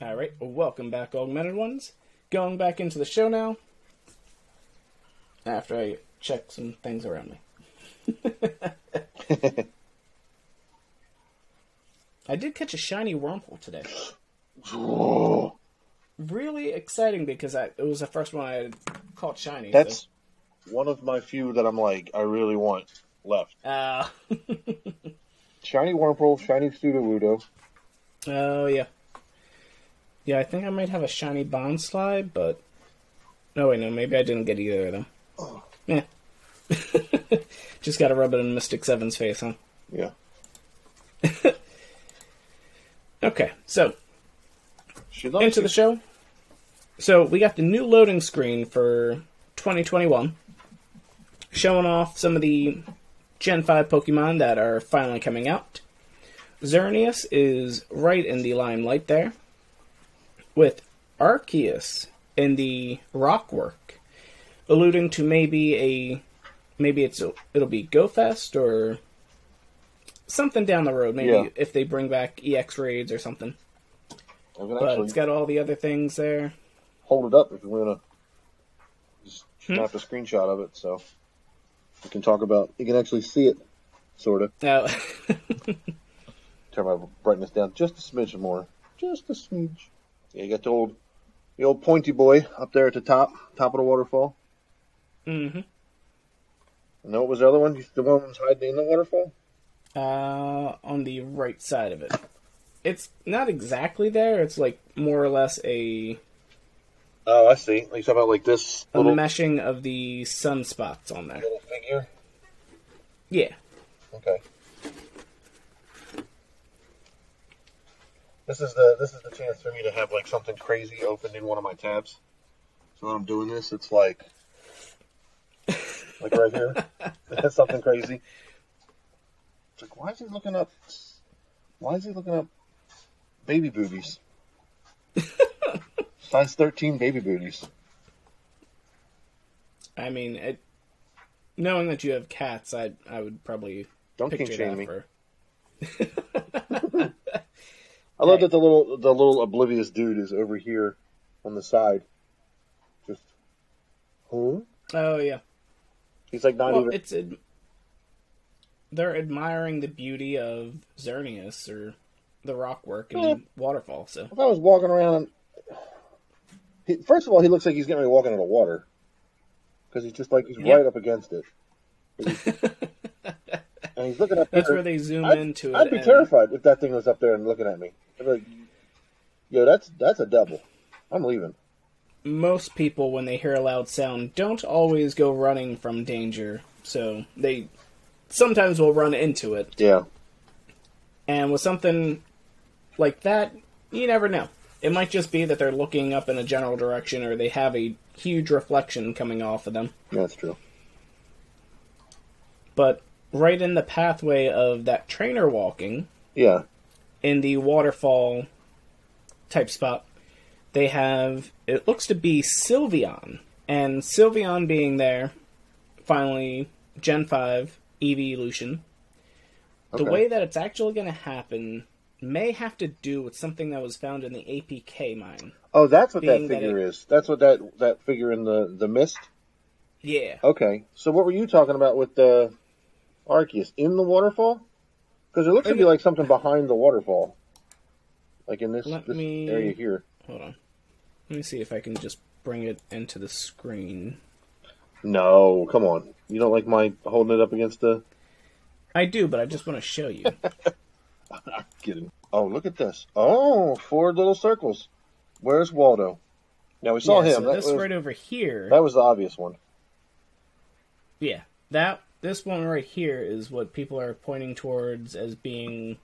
All right, welcome back, augmented ones. Going back into the show now. After I check some things around me. I did catch a shiny Wurmple today. Really exciting because I, it was the first one I had caught shiny. That's one of my few that I'm like, I really want left. so. Uh, Shiny Wurmple, Shiny Sudowoodo. oh, yeah. Yeah, I think I might have a shiny Bonsly, but. No, wait, no, maybe I didn't get either of them. Oh. Yeah. Just gotta rub it in Mystic Seven's face, huh? Yeah. Okay, so into you. the show. So we got the new loading screen for 2021, showing off some of the Gen 5 Pokemon that are finally coming out. Xerneas is right in the limelight there, with Arceus in the rock work, alluding to maybe a maybe it's it'll be Go Fest or something down the road. Maybe Yeah. if they bring back EX raids or something. But it's got all the other things there. hold it up if you want to just Hmm? snap a screenshot of it so we can talk about. You can actually see it, sort of. Now, Turn my brightness down just a smidge more, just a smidge. Yeah, you got the old, the old pointy boy up there at the top, top of the waterfall. Mm-hmm. And then what was the other one? The one that was hiding in the waterfall. uh, on the right side of it. It's not exactly there. It's like more or less a, Oh, I see. You talking about like this a little, meshing of the sunspots on there. little figure? Yeah. Okay. This is the this is the chance for me to have like something crazy open in one of my tabs. So when I'm doing this, it's like like right here. That's something crazy. It's like why is he looking up? Why is he looking up baby booties? Size 13 baby booties. I mean, it, knowing that you have cats, I I would probably Don't kink shame me. for. I love that the little the little oblivious dude is over here on the side. Just huh? Oh yeah. He's like not well, even it's ad- they're admiring the beauty of Xerneas or the rock work and Yeah. waterfall. So if I was walking around he, first of all he looks like he's getting ready to walk into the water. Because he's just like he's right up against it. and he's looking up that's there. where they zoom I'd, into it. I'd be terrified if that thing was up there and looking at me. I'd be like, Yo, that's that's a double. I'm leaving. most people, when they hear a loud sound, don't always go running from danger. So they sometimes will run into it. Yeah. And with something like that, you never know. It might just be that they're looking up in a general direction or they have a huge reflection coming off of them. Yeah, that's true. But right in the pathway of that trainer walking, Yeah. In the waterfall type spot, they have it looks to be Sylveon, and Sylveon being there, finally Gen five evolution. The Okay. way that it's actually going to happen may have to do with something that was found in the APK mine. Oh, that's what that Being that figure it- is. That's what that that figure in the the mist. Yeah, Okay. So what were you talking about with the Arceus in the waterfall? Because it looks to be like something behind the waterfall, like in this, Let this me- area here. hold on. Let me see if I can just bring it into the screen. No, come on. You don't like my holding it up against the? I do, but I just want to show you. I'm Kidding. Oh, look at this. Oh, four little circles. Where's Waldo? Now we saw Yeah, him. So that, this was, right over here. that was the obvious one. Yeah, that this one right here is what people are pointing towards as being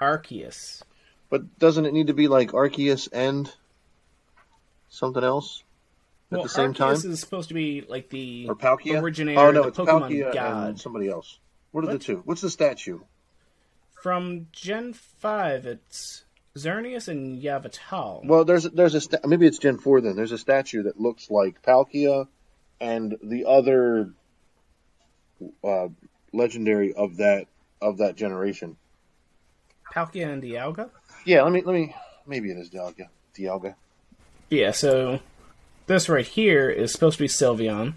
Arceus. But doesn't it need to be like Arceus and something else at well, the same Arceus time? is supposed to be like the Or Palkia? originator, oh no, the Pokemon Palkia god. and somebody else. What are What? the two? What's the statue? From Gen Five, it's Xerneas and Yveltal. Well, there's there's a sta- maybe it's Gen four then. There's a statue that looks like Palkia and the other uh, legendary of that of that generation. Palkia and Dialga. Yeah, let me let me maybe it is Dialga. Dialga. Yeah, so this right here is supposed to be Sylveon,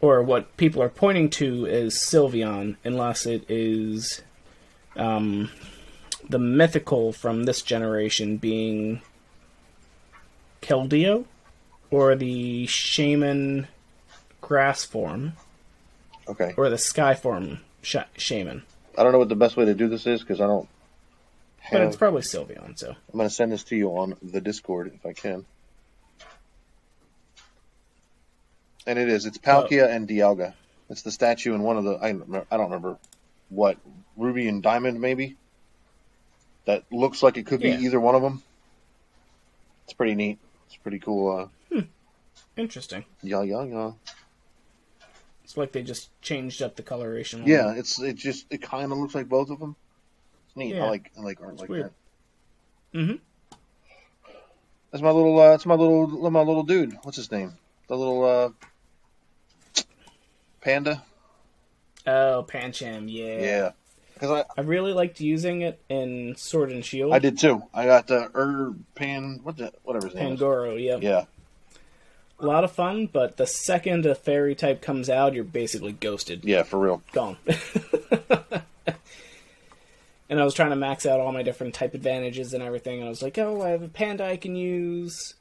or what people are pointing to is Sylveon, unless it is um, the mythical from this generation being Keldeo, or the Shaymin grass form, Okay. or the Skyform sh- Shaymin. I don't know what the best way to do this is because I don't. But it's probably Sylveon, so. I'm going to send this to you on the Discord if I can. And it is. It's Palkia and Dialga. It's the statue in one of the. I, don't remember- I don't remember what Ruby and Diamond maybe. That looks like it could be either one of them. It's pretty neat. It's pretty cool. Uh, Interesting. yeah, yeah, yeah. It's like they just changed up the coloration. on Yeah, it. it's it just it kind of looks like both of them. It's neat. Yeah. I like I like art like weird. that. Mhm. That's my little. Uh, that's my little. My little dude. What's his name? The little uh, panda. Oh, Pancham, yeah. Yeah. Because I I really liked using it in Sword and Shield. I did too. I got the Ur Pan. What the whatever his name Pangoro, yeah. Yeah. A lot of fun, but the second a fairy type comes out, you're basically ghosted. Yeah, for real. Gone. and I was trying to max out all my different type advantages and everything, and I was like, oh, I have a panda I can use,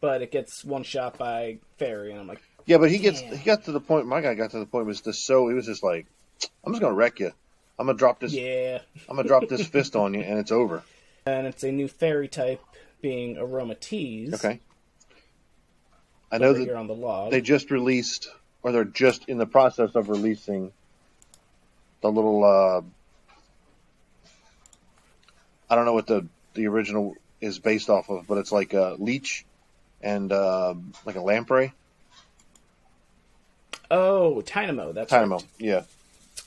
but it gets one shot by fairy, and I'm like, Yeah, but he gets Damn. he got to the point. My guy got to the point was just so he was just like, I'm just gonna wreck you. I'm gonna drop this. yeah. I'm gonna drop this fist on you, and it's over. And it's a new fairy type being Aromatisse. Okay. I know that on the log. they just released, or they're just in the process of releasing, the little. Uh, I don't know what the the original is based off of, but it's like a leech and uh, like a lamprey. Oh, Tynamo. That's Tynamo, right. yeah.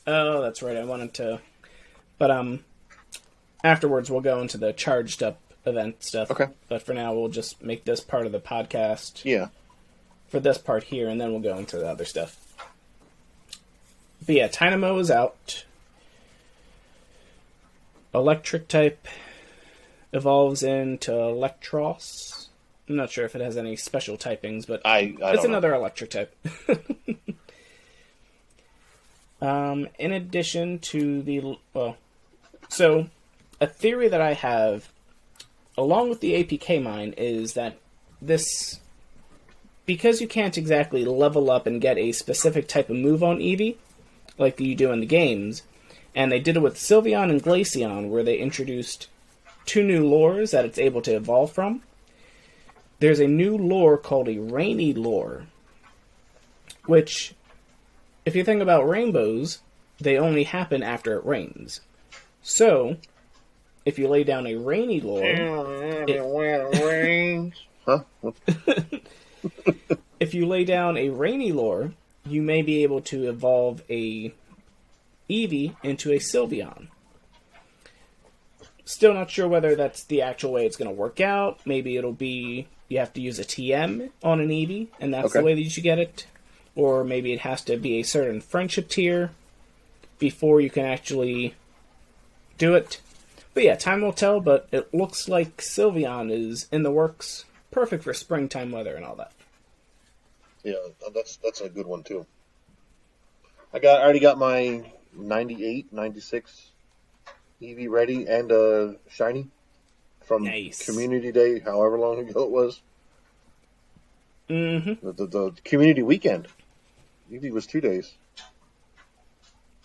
Oh, that's right. I wanted to, but um, afterwards we'll go into the charged up event stuff. Okay. But for now, we'll just make this part of the podcast Yeah. For this part here, and then we'll go into the other stuff. But yeah, Tynamo is out. Electric type evolves into Eelektross. I'm not sure if it has any special typings, but I, I it's know. another electric type. um, in addition to the well, so a theory that I have, along with the APK mine, is that this because you can't exactly level up and get a specific type of move on Eevee, like you do in the games, and they did it with Sylveon and Glaceon, where they introduced two new lures that it's able to evolve from there's a new lure called a rainy lure, which, if you think about rainbows, they only happen after it rains. So, if you lay down a rainy lure, Huh? If you lay down a rainy lure, you may be able to evolve a Eevee into a Sylveon. Still not sure whether that's the actual way it's going to work out. Maybe it'll be you have to use a TM on an Eevee, and that's the way that you should get it. Or maybe it has to be a certain friendship tier before you can actually do it. But yeah, time will tell, but it looks like Sylveon is in the works. Perfect for springtime weather and all that. Yeah, that's that's a good one too. I got I already got my 98, 96 Eevee ready and uh shiny from Nice. Community Day, however long ago it was. hmm The, the, the community weekend. Eevee was two days.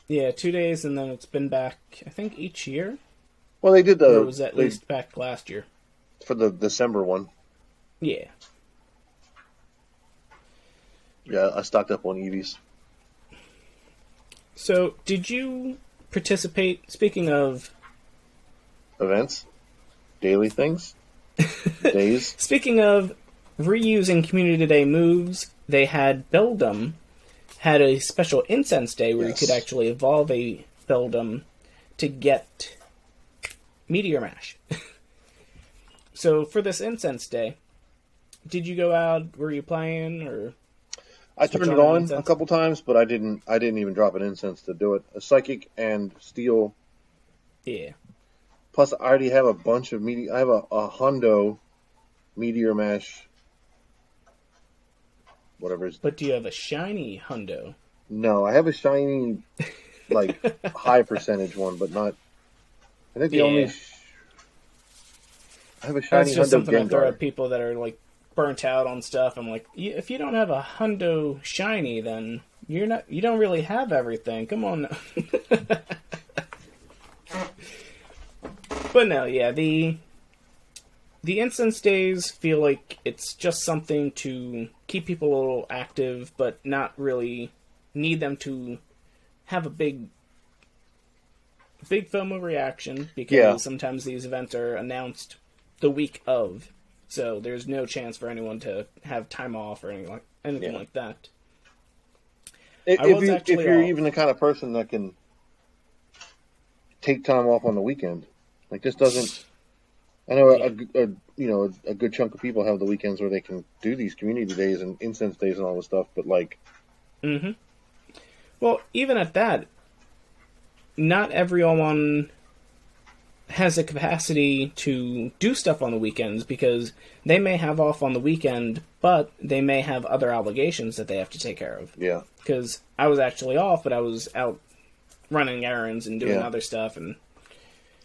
Yeah, two days, and then it's been back. I think each year, Well, they did or the it was at they- least back last year. for the December one. Yeah. Yeah, I stocked up on Eevees. So, did you participate? Speaking of, Events, daily things, days. speaking of reusing Community Day moves, they had Beldum had a special incense day where Yes. you could actually evolve a Beldum to get Meteor Mash. so, for this incense day, did you go out? Were you playing or? I turned it on on a couple times, but I didn't. I didn't even drop an incense to do it. A psychic and steel Yeah. Plus, I already have a bunch of meteor. I have a, a hundo Meteor Mash. Whatever. It's, But do you have a shiny hundo? no, I have a shiny, like high percentage one, but not. I think the Yeah. only. Sh- I have a shiny That's just Hundo something I throw Gengar. at people that are like burnt out on stuff. I'm like, "Y- if you don't have a hundo shiny, then you're not. You don't really have everything. Come on. but no, yeah the the incense days feel like it's just something to keep people a little active, but not really need them to have a big big FOMO reaction because Yeah. sometimes these events are announced the week of, so there's no chance for anyone to have time off or anything like anything Yeah. like that. If, if you, if you're off. even the kind of person that can take time off on the weekend, like this doesn't. I know a, a, you know a good chunk of people have the weekends where they can do these community days and incense days and all this stuff, but like hmm Well, even at that, not everyone has the capacity to do stuff on the weekends because they may have off on the weekend, but they may have other obligations that they have to take care of. yeah, Because I was actually off, but I was out running errands and doing Yeah. other stuff, and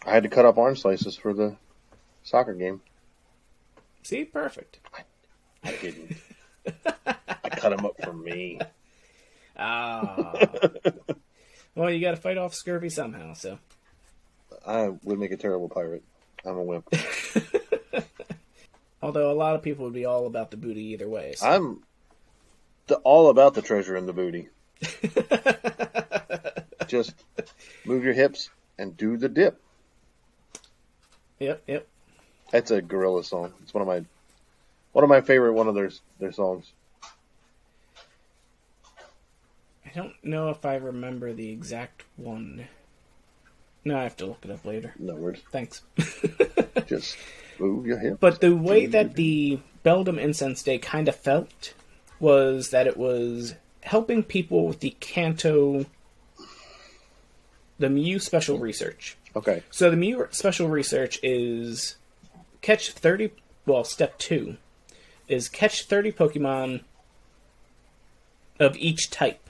I had to cut up orange slices for the soccer game. see, perfect. I didn't. I cut them up for me. Ah. well, you got to fight off scurvy somehow, so. I would make a terrible pirate. I'm a wimp. Although a lot of people would be all about the booty either way. So. I'm the, all about the treasure and the booty. Just move your hips and do the dip. Yep, yep. That's a gorilla song. It's one of my one of my favorite one of their their songs. I don't know if I remember the exact one. No, I have to look it up later. No worries. Thanks. Just move your hips. but the way that the Beldum Incense Day kind of felt was that it was helping people with the Kanto, the Mew Special Research. Okay. So the Mew Special Research is catch 30, well, step 2 is catch 30 Pokemon of each type.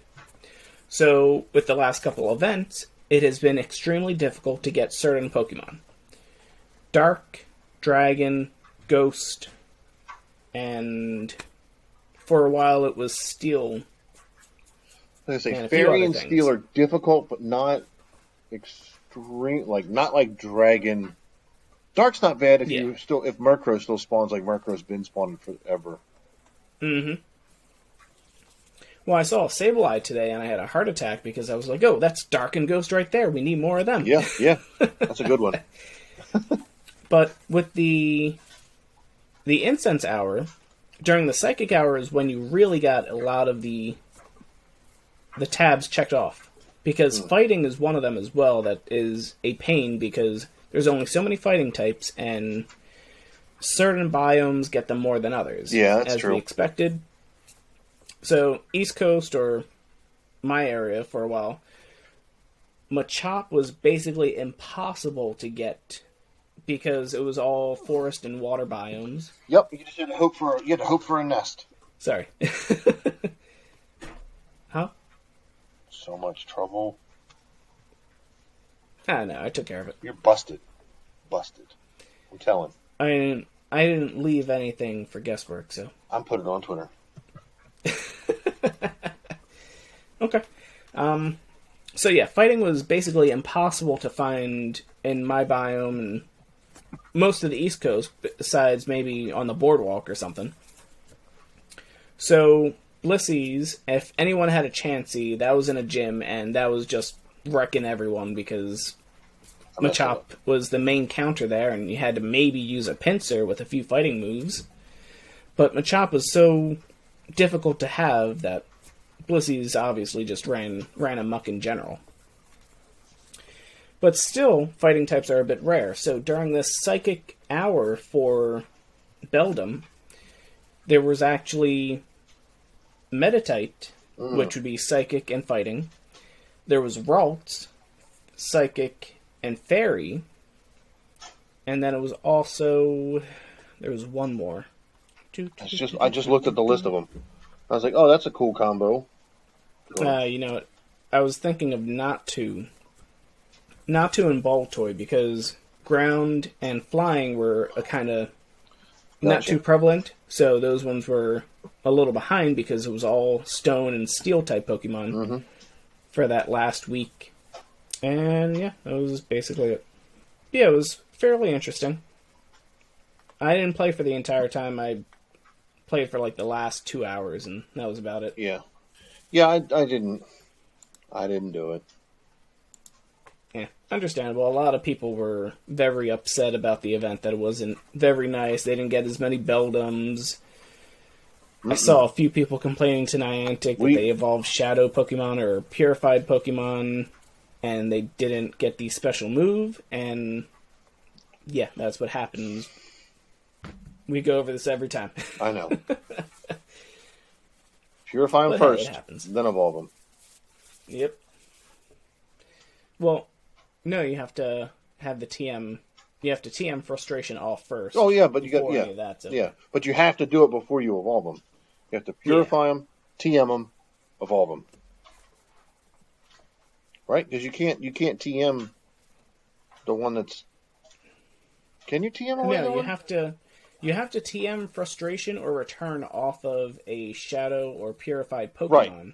So with the last couple events, it has been extremely difficult to get certain Pokemon. Dark, Dragon, Ghost, and for a while it was Steel. I say, a few fairy and steel are difficult, but not extreme. Like not like dragon. Dark's not bad if you still if Murkrow still spawns like Murkrow's been spawning forever. Mm-hmm. Well, I saw a Sableye today and I had a heart attack because I was like, oh, that's Dark and Ghost right there. We need more of them. Yeah, yeah, that's a good one. But with the the incense hour, during the psychic hour is when you really got a lot of the the tabs checked off. Because hmm. fighting is one of them as well that is a pain because there's only so many fighting types and certain biomes get them more than others. Yeah, that's as true. we expected. So East Coast or my area for a while, Machop was basically impossible to get because it was all forest and water biomes. Yep, you just had to hope for you had to hope for a nest. Sorry. huh? So much trouble. I don't know. I took care of it. You're busted, busted. I'm telling. I didn't. I didn't leave anything for guesswork. So I'm putting it on Twitter. Okay. Um. So yeah, fighting was basically impossible to find in my biome and most of the East Coast, besides maybe on the boardwalk or something. So Blissey's, if anyone had a Chansey, that was in a gym, and that was just wrecking everyone because Machop was the main counter there, and you had to maybe use a Pinsir with a few fighting moves. But Machop was so difficult to have that Blissey's obviously just ran ran amok in general. But still, fighting types are a bit rare. So during this psychic hour for Beldum, there was actually Meditite, mm. which would be psychic and fighting. There was Ralts, psychic and fairy. and then it was also there was one more. It's just I just looked at the list of them. I was like, oh, that's a cool combo. Uh, you know, I was thinking of not to, not to in Baltoy because ground and flying were a kind of not too prevalent. So those ones were a little behind because it was all stone and steel type Pokemon Mhm. for that last week. And yeah, that was basically it. Yeah, it was fairly interesting. I didn't play for the entire time. I played for like the last two hours, and that was about it. Yeah, yeah. I, I didn't. I didn't do it. Yeah, understandable. A lot of people were very upset about the event that it wasn't very nice. They didn't get as many Beldums. I saw a few people complaining to Niantic We- that they evolved Shadow Pokemon or Purified Pokemon, and they didn't get the special move. And yeah, that's what happens. We go over this every time. I know. Purify them But first, happens. then evolve them. Yep. Well, no, you have to have the TM. You have to TM frustration off first. Oh yeah, but you got yeah, any of that's over. yeah. But you have to do it before you evolve them. You have to purify them, TM them, evolve them. Right? Because you can't you can't TM the one that's. Can you TM away? No, you one? have to. You have to TM frustration or return off of a shadow or purified Pokemon Right.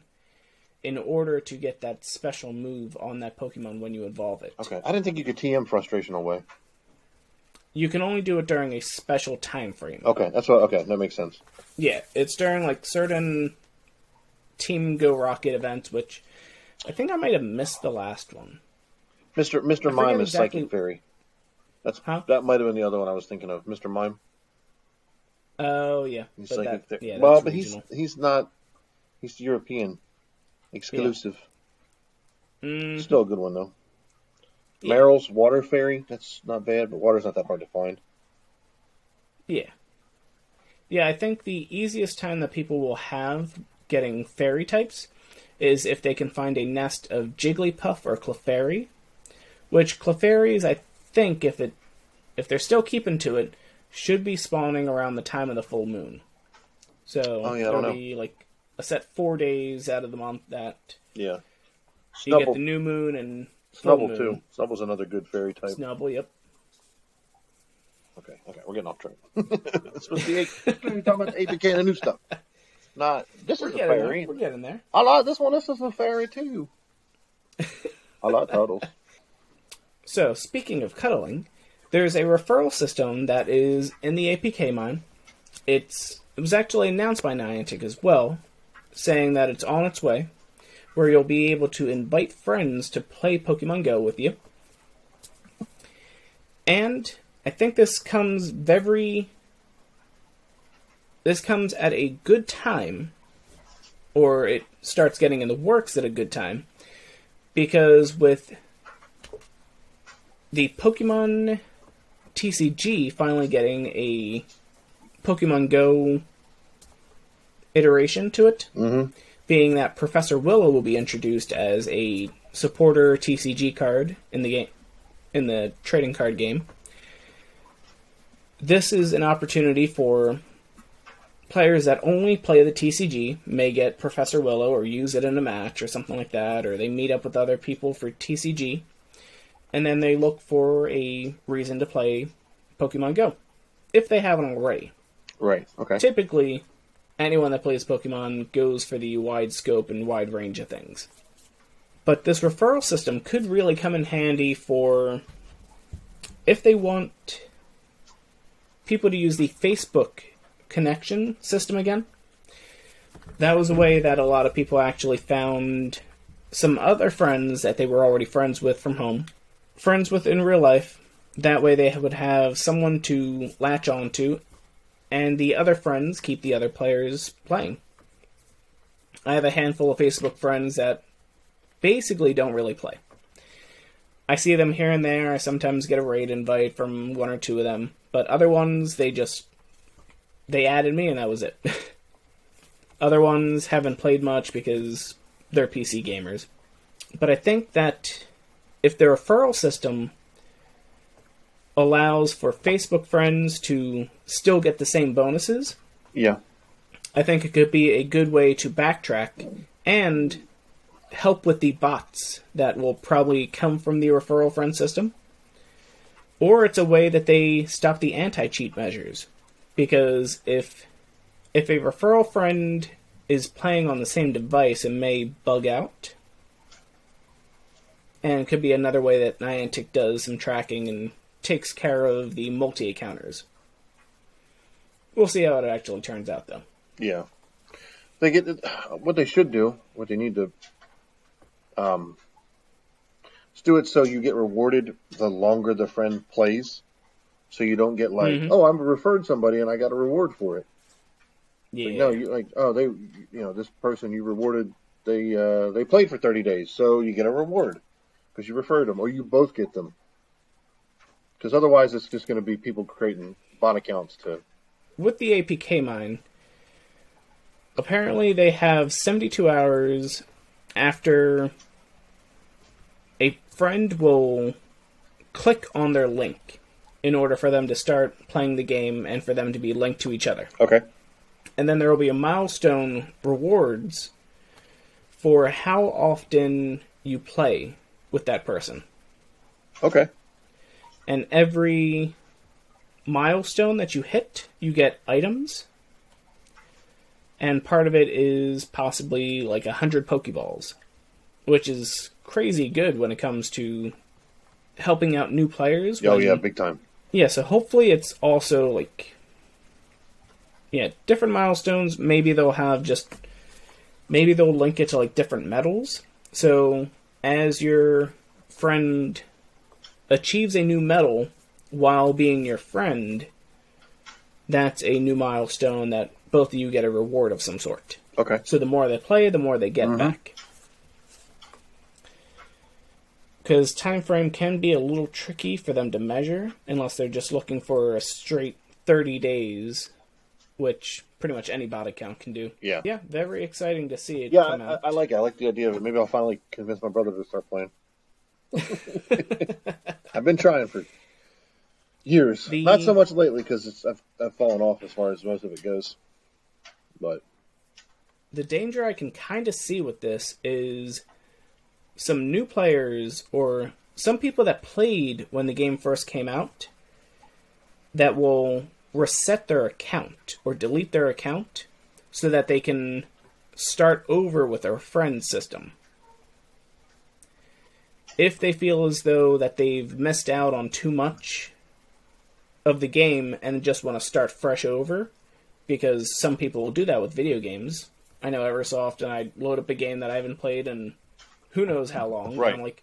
in order to get that special move on that Pokemon when you evolve it. Okay, I didn't think you could TM frustration away. You can only do it during a special time frame. Okay, that's what. Okay, that makes sense. Yeah, it's during like certain Team Go Rocket events, which I think I might have missed the last one. Mister Mister Mime is exactly- Psychic Fairy. That's Huh? that might have been the other one I was thinking of. Mister Mime. Oh yeah, He's but Psychic that, yeah, well, but regional. he's he's not. He's European, exclusive. Mm, Still a good one though. Yeah. Marill's Water Fairy. That's not bad, but water's not that hard to find. Yeah. Yeah, I think the easiest time that people will have getting fairy types is if they can find a nest of Jigglypuff or Clefairy. Which Clefairies, I think, if it if they're still keeping to it, should be spawning around the time of the full moon. So Oh, yeah, there'll be like a set four days out of the month that Yeah. you get Snubbull, the new moon and Snubble moon. too. Snubbull's another good fairy type. Snubbull, yep. Okay, okay, we're getting off track. it's supposed to be eight. We're talking about APK and new stuff. Not this We're is a fairy. there. We're getting there. I like this one. This is a fairy too. I like turtles. So, speaking of cuddling, there's a referral system that is in the APK mine. It's it was actually announced by Niantic as well, saying that it's on its way, where you'll be able to invite friends to play Pokemon Go with you. And I think this comes very this comes at a good time or it starts getting in the works at a good time because with the Pokemon TCG finally getting a Pokemon Go iteration to it, Mm-hmm. being that Professor Willow will be introduced as a supporter TCG card in the game, in the trading card game. This is an opportunity for players that only play the TCG may get Professor Willow or use it in a match or something like that, or they meet up with other people for TCG, and then they look for a reason to play Pokemon Go if they haven't already. Right. Okay. Typically, anyone that plays Pokemon goes for the wide scope and wide range of things. But this referral system could really come in handy for if they want people to use the Facebook connection system again. That was a way that a lot of people actually found some other friends that they were already friends with from home, friends with in real life. That way they would have someone to latch onto and the other friends keep the other players playing. I have a handful of Facebook friends that basically don't really play. I see them here and there. I sometimes get a raid invite from one or two of them, but other ones they just they added me and that was it. other ones haven't played much because they're PC gamers. But I think that if the referral system allows for Facebook friends to still get the same bonuses, Yeah. I think it could be a good way to backtrack and help with the bots that will probably come from the referral friend system. Or it's a way that they stop the anti cheat measures. Because if if a referral friend is playing on the same device, it may bug out. And it could be another way that Niantic does some tracking and takes care of the multi accounters. We'll see how it actually turns out though. Yeah. They get what they should do. What they need to um, is do it so you get rewarded the longer the friend plays. So you don't get like, Mhm. oh, I'm referred somebody and I got a reward for it. Yeah. No, you like, oh, they, you know, this person you rewarded, they uh, they played for 30 days, so you get a reward because you referred them, or you both get them. Because otherwise, it's just going to be people creating bot accounts to. with the APK mine, apparently they have 72 hours after a friend will click on their link in order for them to start playing the game and for them to be linked to each other. Okay. And then there will be a milestone rewards for how often you play with that person. Okay. and every milestone that you hit, you get items. And part of it is possibly like a hundred Pokeballs, which is crazy good when it comes to helping out new players. Oh when- yeah, big time. yeah. So hopefully it's also like, yeah, different milestones. Maybe they'll have just, maybe they'll link it to like different medals. So as your friend achieves a new medal while being your friend, that's a new milestone that both of you get a reward of some sort. Okay. So the more they play, the more they get mm-hmm. back. Because time frame can be a little tricky for them to measure unless they're just looking for a straight 30 days, which pretty much any bot account can do. Yeah. Yeah, very exciting to see it Yeah, come I. I like it. I like the idea of it. Maybe I'll finally convince my brother to start playing. I've been trying for years. The- Not so much lately because I've, I've fallen off as far as most of it goes. But the danger I can kind of see with this is some new players or some people that played when the game first came out that will reset their account or delete their account so that they can start over with their friend system. If they feel as though that they've missed out on too much of the game and just want to start fresh over, because some people will do that with video games. I know ever so often I load up a game that I haven't played in who knows how long. Right. I'm like,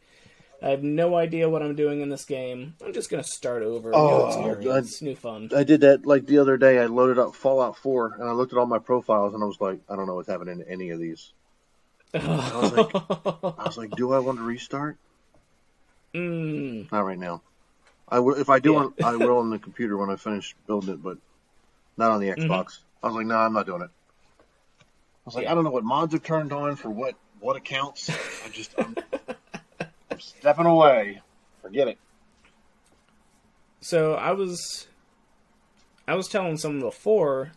I have no idea what I'm doing in this game. I'm just gonna start over. Oh, new experience, new fun. I did that like the other day. I loaded up Fallout 4 and I looked at all my profiles and I was like, I don't know what's happening in any of these. I was like, I was like, do I want to restart? mm, Not right now. I will, if I do, Yeah. on, I will on the computer when I finish building it, but not on the Xbox. I was like, no, I'm not doing it. I was like, Yeah. I don't know what mods are turned on for what what accounts. I just, I'm stepping away. Forget it. so I was, I was telling someone before.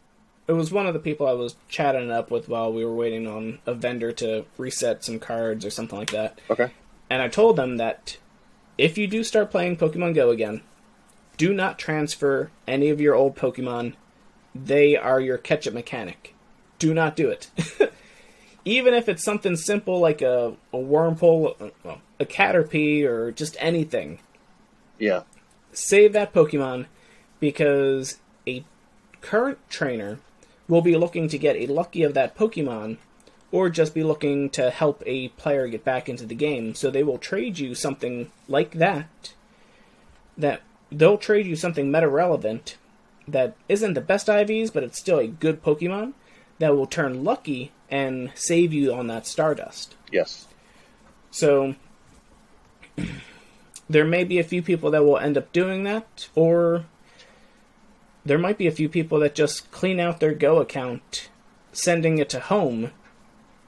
It was one of the people I was chatting up with while we were waiting on a vendor to reset some cards or something like that. Okay. And I told them that if you do start playing Pokemon Go again, do not transfer any of your old Pokemon. They are your catch up mechanic. Do not do it. Even if it's something simple like a, a Wurmple, uh, well, a Caterpie, or just anything, Yeah. save that Pokemon because a current trainer will be looking to get a lucky of that Pokemon or just be looking to help a player get back into the game. So they will trade you something like that. That they'll trade you something meta relevant that isn't the best IVs, but it's still a good Pokemon that will turn lucky and save you on that Stardust. Yes. So there may be a few people that will end up doing that, or there might be a few people that just clean out their Go account, sending it to home,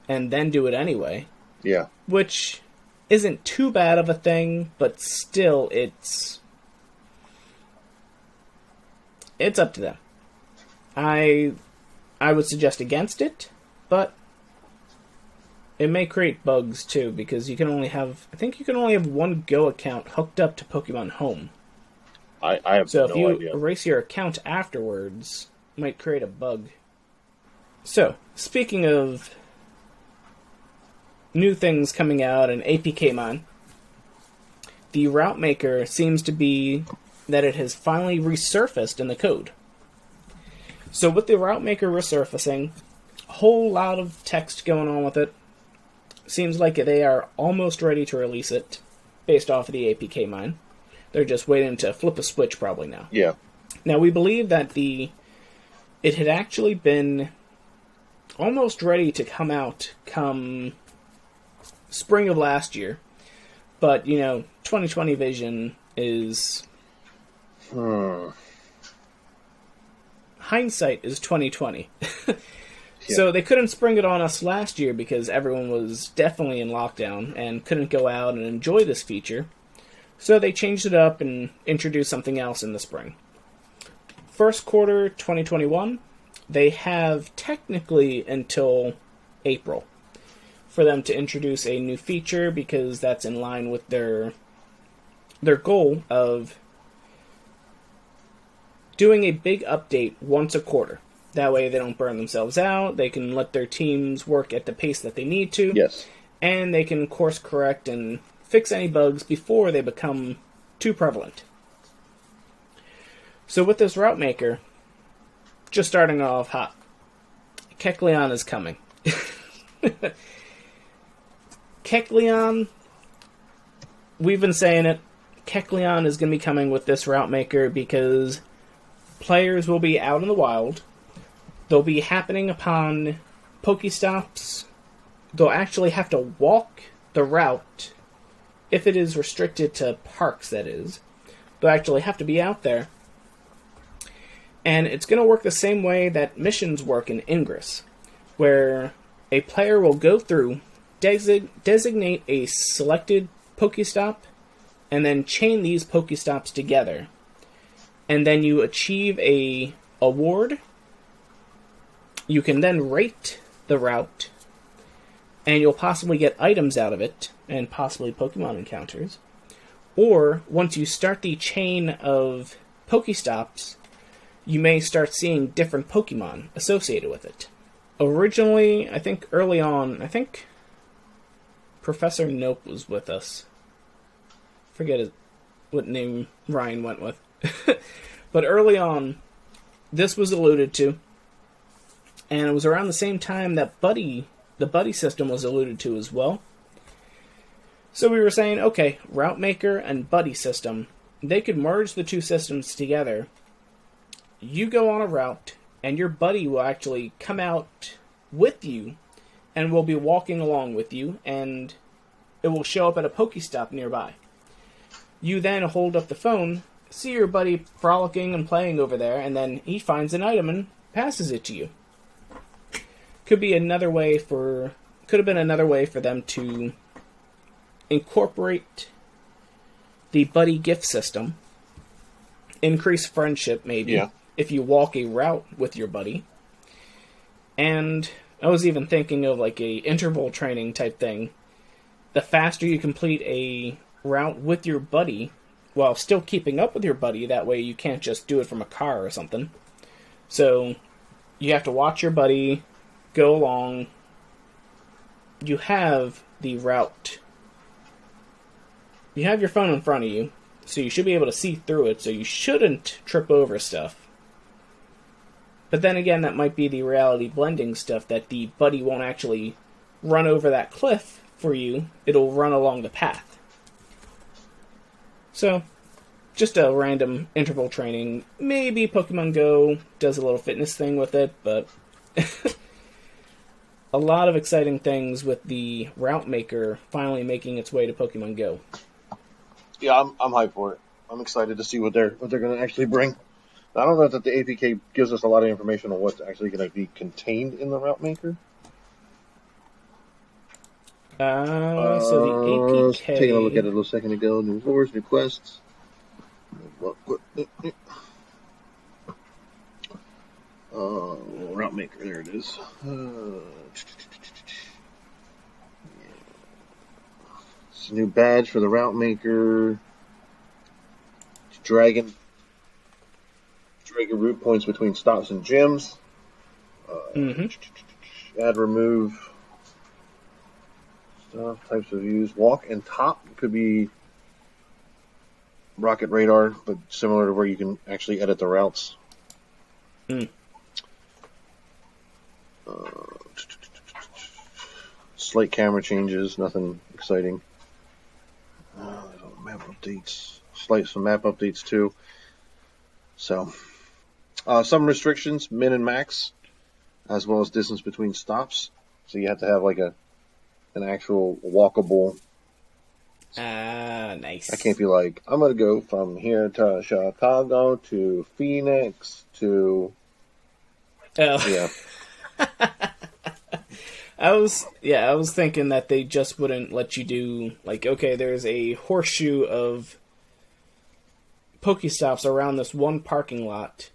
and then do it anyway, Yeah. which isn't too bad of a thing, but still, it's it's up to them. I I would suggest against it, but it may create bugs too because you can only have I think you can only have one Go account hooked up to Pokemon Home. I, I have So no if you idea. erase your account afterwards, it might create a bug. So, speaking of new things coming out in APKmon, the Route Maker seems to be that it has finally resurfaced in the code. So with the Route Maker resurfacing, a whole lot of text going on with it. Seems like they are almost ready to release it based off of the APK mine. They're just waiting to flip a switch probably now. Yeah. Now we believe that the it had actually been almost ready to come out come spring of last year. But, you know, 2020 vision is Hmm. Hindsight is 2020. So they couldn't spring it on us last year because everyone was definitely in lockdown and couldn't go out and enjoy this feature. So they changed it up and introduced something else in the spring. First quarter 2021, they have technically until April for them to introduce a new feature because that's in line with their their goal of doing a big update once a quarter. That way they don't burn themselves out. They can let their teams work at the pace that they need to. Yes. And they can course correct and fix any bugs before they become too prevalent. So with this route maker, just starting off hot, Kecleon is coming. Kecleon, we've been saying it. Kecleon is going to be coming with this route maker because players will be out in the wild. They'll be happening upon Pokestops. They'll actually have to walk the route if it is restricted to parks, that is. They'll actually have to be out there. And it's going to work the same way that missions work in Ingress, where a player will go through, desi- designate a selected Pokestop, and then chain these Pokestops together. And then you achieve a award. You can then rate the route, and you'll possibly get items out of it, and possibly Pokemon encounters. Or once you start the chain of Pokestops, you may start seeing different Pokemon associated with it. Originally, I think early on, I think Professor Nope was with us. Forget what name Ryan went with. but early on, this was alluded to, and it was around the same time that Buddy, the Buddy system, was alluded to as well. So we were saying, okay, Route Maker and Buddy system, they could merge the two systems together. You go on a route, and your buddy will actually come out with you, and will be walking along with you, and it will show up at a Pokestop nearby. You then hold up the phone, see your buddy frolicking and playing over there, and then he finds an item and passes it to you. Could be another way for could have been another way for them to incorporate the buddy gift system, increase friendship maybe Yeah. if you walk a route with your buddy. And I was even thinking of like a interval training type thing. The faster you complete a route with your buddy while still keeping up with your buddy, that way you can't just do it from a car or something. So you have to watch your buddy go along. You have the route. You have your phone in front of you, so you should be able to see through it, so you shouldn't trip over stuff. But then again, that might be the reality blending stuff that the buddy won't actually run over that cliff for you, it'll run along the path. So, just a random interval training. Maybe Pokemon Go does a little fitness thing with it, but a lot of exciting things with the Route Maker finally making its way to Pokemon Go. Yeah, I'm I'm hyped for it. I'm excited to see what they're what they're going to actually bring. I don't know that the APK gives us a lot of information on what's actually going to be contained in the route maker. Uh, so the Uh, APK. Taking a look at it a little second ago. New lures, new quests. What- what- There it is. Uh, it's a new badge for the route maker. Dragon. Dragon route points between stops and gyms. Uh, Mm-hmm. Add, remove. Stuff, types of views. Walk and top could be rocket radar, but similar to where you can actually edit the routes. Hmm. Uh, slight camera changes, nothing exciting. Uh, map updates, slight some map updates too. So, uh, some restrictions, min and max, as well as distance between stops. So you have to have like a an actual walkable. Ah, nice. I can't be like I'm gonna go from here to Chicago to Phoenix to Oh. yeah. I was yeah, I was thinking that they just wouldn't let you do like okay, there's a horseshoe of Pokestops around this one parking lot.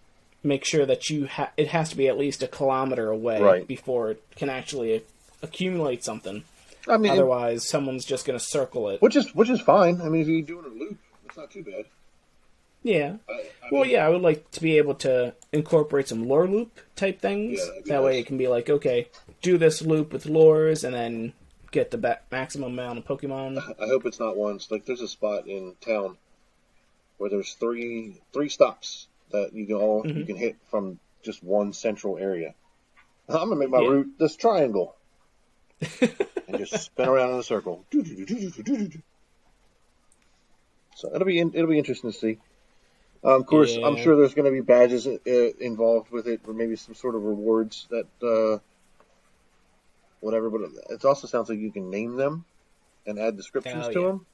Make sure that you ha- it has to be at least a kilometer away Right. before it can actually accumulate something. I mean, Otherwise, someone's just going to circle it. which is which is fine. I mean, if you're doing a loop, it's not too bad. Yeah. I, I Well, mean, yeah, I would like to be able to incorporate some lure loop type things. Yeah, that way it can be like, okay, do this loop with lures and then get the ba- maximum amount of Pokemon. I hope it's not once. Like, there's a spot in town where there's three three stops that you can all you Mhm. can hit from just one central area. I'm gonna make my Yeah. route this triangle and just spin around in a circle. So it'll be in, it'll be interesting to see. Um, of course, I'm sure there's going to be badges uh, involved with it, or maybe some sort of rewards that uh, whatever. But it also sounds like you can name them and add descriptions Oh, to yeah. them.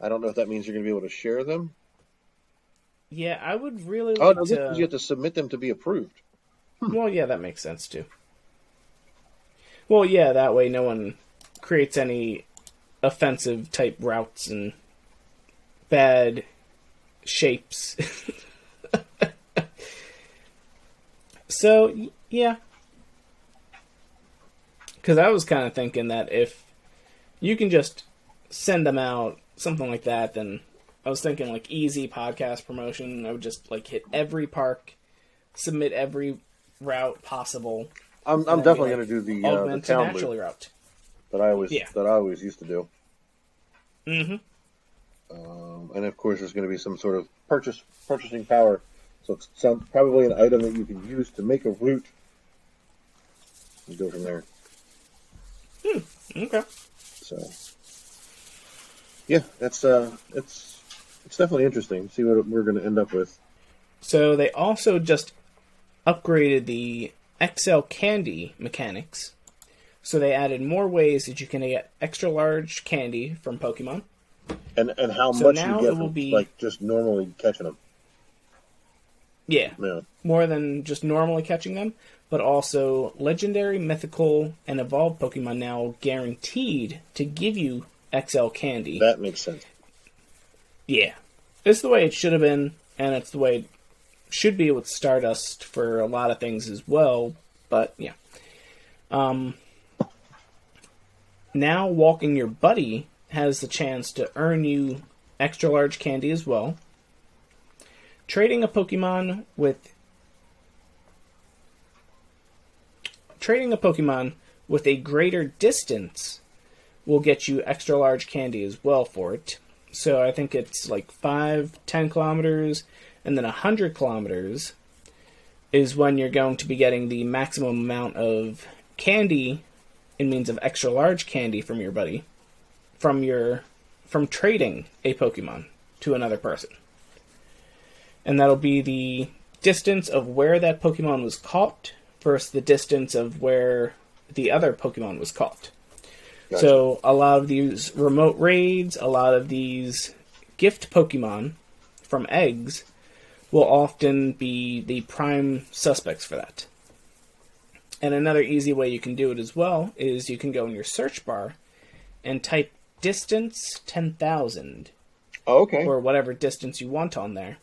I don't know if that means you're going to be able to share them. Yeah, I would really Oh like no, to. you have to submit them to be approved. Well, yeah, that makes sense too. Well, yeah, that way no one creates any offensive type routes and bad shapes. so, yeah. Because I was kind of thinking that if you can just send them out, something like that, then I was thinking like easy podcast promotion. I would just like hit every park, submit every route possible, I'm, I'm definitely like going to do the uh, the town naturally loop route. that I always Yeah. that I always used to do. Mm-hmm. Um, and of course, there's going to be some sort of purchase purchasing power. So it's some, probably an item that you can use to make a route. And go from there. Hmm. Okay. So, yeah, that's uh, it's it's definitely interesting. See what we're going to end up with. So they also just upgraded the XL candy mechanics. So they added more ways that you can get extra large candy from Pokemon. And and how So much now you it get will from be- like just normally catching them. Yeah, Yeah. more than just normally catching them, but also legendary, mythical, and evolved Pokemon now guaranteed to give you XL candy. That makes sense. Yeah. It's the way it should have been, and it's the way it should be with Stardust for a lot of things as well, but yeah. Um, now, Walking Your Buddy has the chance to earn you extra large candy as well. Trading a Pokemon with. Trading a Pokemon with a greater distance will get you extra large candy as well for it. So I think it's like 5, 10 kilometers, and then 100 kilometers is when you're going to be getting the maximum amount of candy in means of extra large candy from your buddy from your from trading a Pokemon to another person. And that'll be the distance of where that Pokemon was caught versus the distance of where the other Pokemon was caught. Gotcha. So a lot of these remote raids, a lot of these gift Pokemon from eggs will often be the prime suspects for that. And another easy way you can do it as well is you can go in your search bar and type distance 10,000 Oh, okay. or whatever distance you want on there.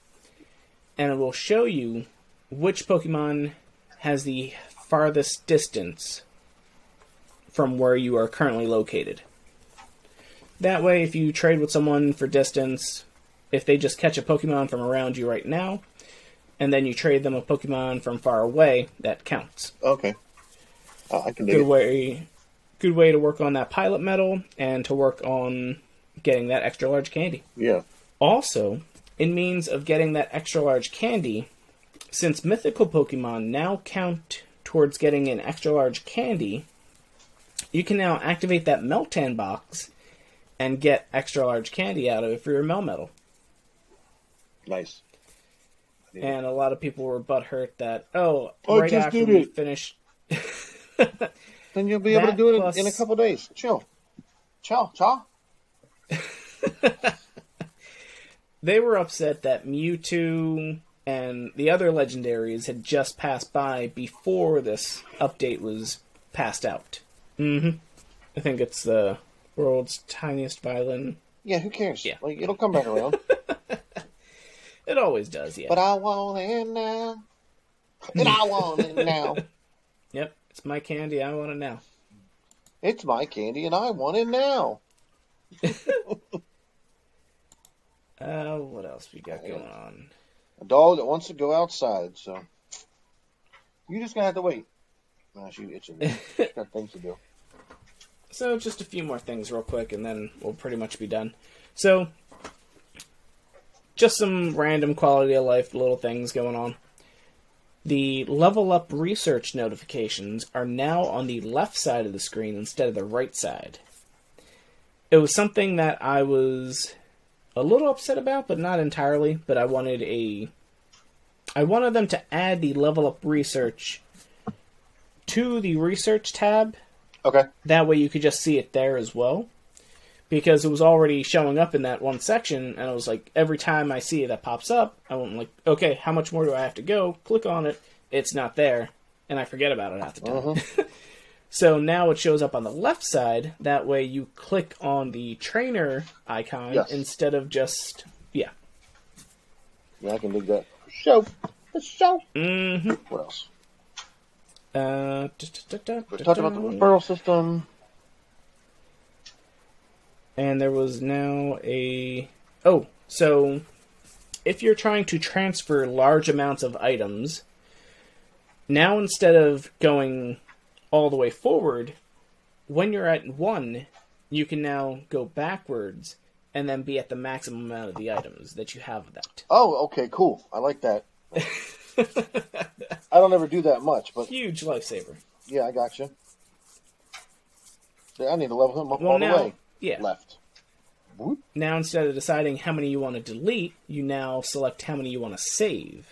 And it will show you which Pokemon has the farthest distance from where you are currently located. That way, if you trade with someone for distance, if they just catch a Pokemon from around you right now, and then you trade them a Pokemon from far away, that counts. Okay. Uh, I can do Good it. way, good way to work on that pilot medal and to work on getting that extra large candy. Yeah. Also, in means of getting that extra large candy, since mythical Pokemon now count towards getting an extra large candy, you can now activate that Meltan box and get extra large candy out of it for your Melmetal. Nice. And a lot of people were butthurt that, oh, I right just after we it. finished. Then you'll be able to do it plus- in a couple days. Chill. Chill. Chill. they were upset that Mewtwo and the other legendaries had just passed by before this update was passed out. Mm-hmm. I think it's the world's tiniest violin. Yeah, who cares? Yeah. Like, it'll come back around. It always does, yeah. but I want it now. And I want it now. yep, it's my candy. I want it now. It's my candy and I want it now. Uh, what else we got going on? A dog that wants to go outside, so you just gonna have to wait. Nah, she itching. She's got things to do. So, just a few more things, real quick, and then we'll pretty much be done. So, just some random quality of life little things going on. The level up research notifications are now on the left side of the screen instead of the right side. It was something that I was a little upset about, but not entirely. But I wanted a. I wanted them to add the level up research to the research tab Okay. that way you could just see it there as well. Because it was already showing up in that one section, and I was like, every time I see it that pops up, I'm like, okay, how much more do I have to go? Click on it, it's not there, and I forget about it half the time. Uh-huh. so now it shows up on the left side. That way you click on the trainer icon Yes. instead of just yeah. Yeah, I can dig that. Show. Show. Mm-hmm. What else? Uh, We talked about the referral system. And there was now a oh so if you're trying to transfer large amounts of items now instead of going all the way forward when you're at one you can now go backwards and then be at the maximum amount of the items that you have of that Oh, okay, cool. I like that. I don't ever do that much, but huge lifesaver yeah, I got you. I need to level him up well all now the way. Yeah Left. Whoop. now instead of deciding how many you want to delete you now select how many you want to save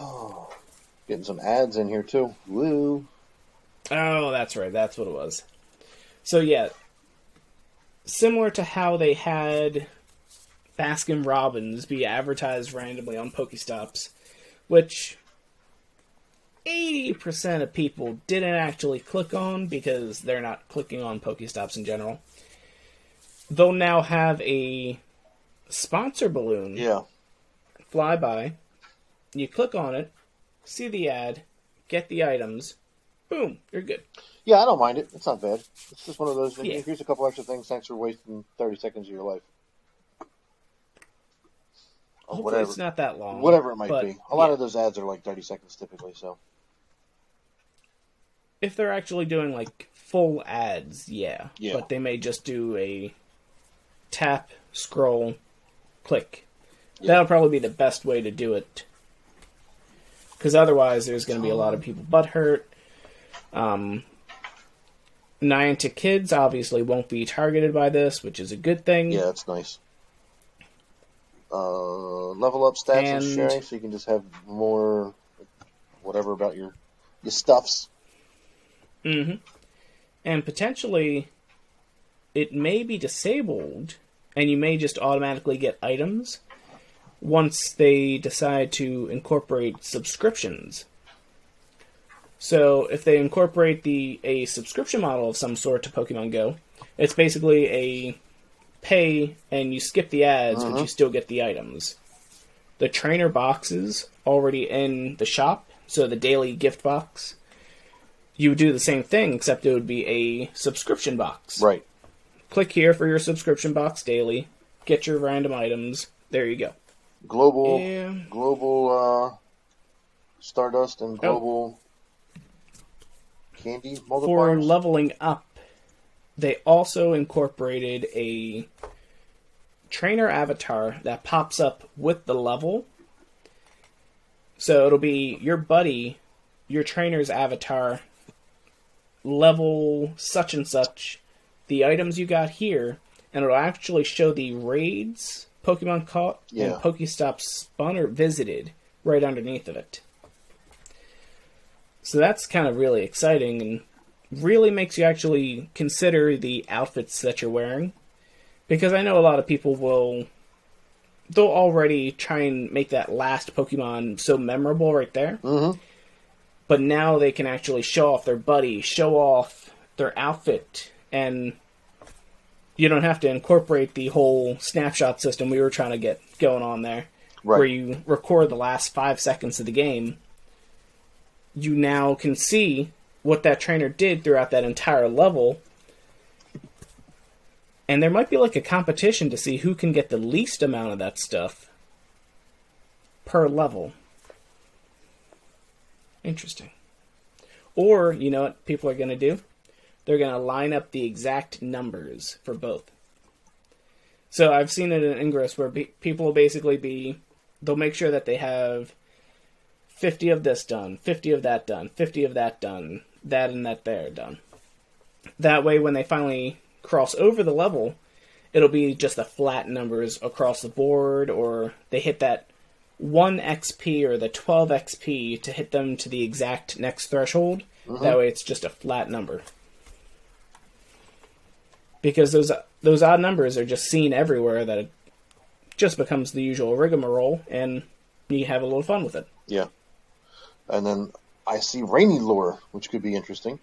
Oh, getting some ads in here too. Woo. Oh, that's right. That's what it was. So yeah, similar to how they had Baskin Robbins be advertised randomly on Pokestops, which 80% of people didn't actually click on because they're not clicking on Pokestops in general. They'll now have a sponsor balloon Yeah. fly by. You click on it, see the ad, get the items, boom, you're good. Yeah, I don't mind it. It's not bad. It's just one of those. Yeah. Here's a couple extra things. Thanks for wasting 30 seconds of your life. Or Hopefully whatever. it's not that long. Whatever it might but, be. A lot of those ads are like 30 seconds typically, so. if they're actually doing like full ads, yeah. Yeah. But they may just do a tap, scroll, click. That'll probably be the best way to do it. Because otherwise, there's going to be a lot of people butt hurt. Um, Niantic kids obviously won't be targeted by this, which is a good thing. Yeah, that's nice. Uh, level up stats and, And- sharing, so you can just have more, whatever about your your stuffs. hmm And potentially, it may be disabled, and you may just automatically get items once they decide to incorporate subscriptions. So, if they incorporate the a subscription model of some sort to Pokemon Go, it's basically a pay and you skip the ads, but Mhm. you still get the items. The trainer boxes already in the shop, so the daily gift box you would do the same thing, except it would be a subscription box. Right. Click here for your subscription box daily. Get your random items. There you go. Global, Yeah. global uh, Stardust and Oh. global candy For leveling up, they also incorporated a trainer avatar that pops up with the level. So it'll be your buddy, your trainer's avatar, level such and such, the items you got here, and it'll actually show the raids Pokemon caught Yeah. and Pokestops spun or visited right underneath of it. So that's kind of really exciting and really makes you actually consider the outfits that you're wearing. Because I know a lot of people will they'll already try and make that last Pokemon so memorable right there. Mhm. But now they can actually show off their buddy, show off their outfit, and you don't have to incorporate the whole snapshot system we were trying to get going on there Right. where you record the last five seconds of the game, you now can see what that trainer did throughout that entire level. And there might be like a competition to see who can get the least amount of that stuff per level. Interesting. Or, you know what people are going to do? They're going to line up the exact numbers for both. So I've seen it in Ingress where be- people will basically be, they'll make sure that they have 50 of this done, 50 of that done, 50 of that done, that and that there done. That way, when they finally cross over the level, it'll be just the flat numbers across the board, or they hit that 1 XP or the 12 XP to hit them to the exact next threshold. Uh-huh. That way, it's just a flat number. Because those those odd numbers are just seen everywhere, that it just becomes the usual rigmarole, and you have a little fun with it. Yeah. And then I see rainy lure, which could be interesting.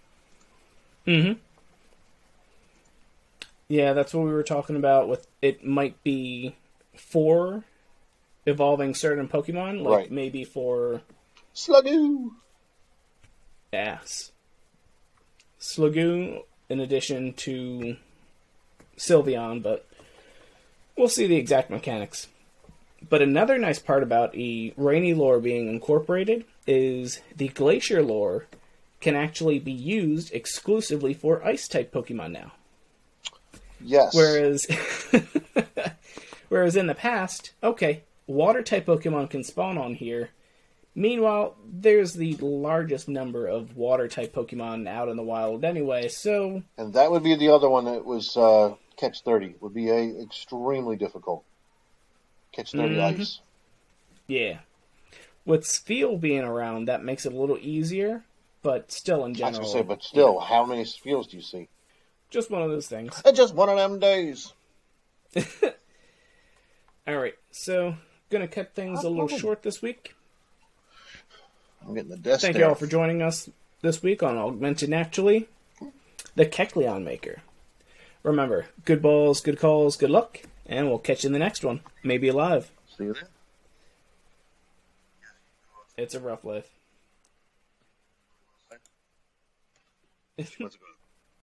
Mm-hmm. Yeah, that's what we were talking about. With it might be for evolving certain Pokemon, like Right. maybe for Sliggoo. Ass, Sliggoo, in addition to Sylveon, but we'll see the exact mechanics. But another nice part about a rainy lure being incorporated is the glacier lure can actually be used exclusively for ice type Pokemon now. Yes. Whereas, whereas in the past, okay, water type Pokemon can spawn on here. Meanwhile, there's the largest number of water type Pokemon out in the wild anyway, so and that would be the other one that was uh, catch thirty. Would be a extremely difficult catch 30 Mhm. ice. yeah. With Spheal being around, that makes it a little easier, but still in general. I was gonna say, but still, how many Spheals do you see? just one of those things. It's just one of them days. All right, so gonna cut things a little Oh. short this week. I'm getting the desk. Thank you all for joining us this week on Augmented Naturally, the Kecleon Maker. Remember, good balls, good calls, good luck, and we'll catch you in the next one. Maybe alive. See you then. It's a rough life.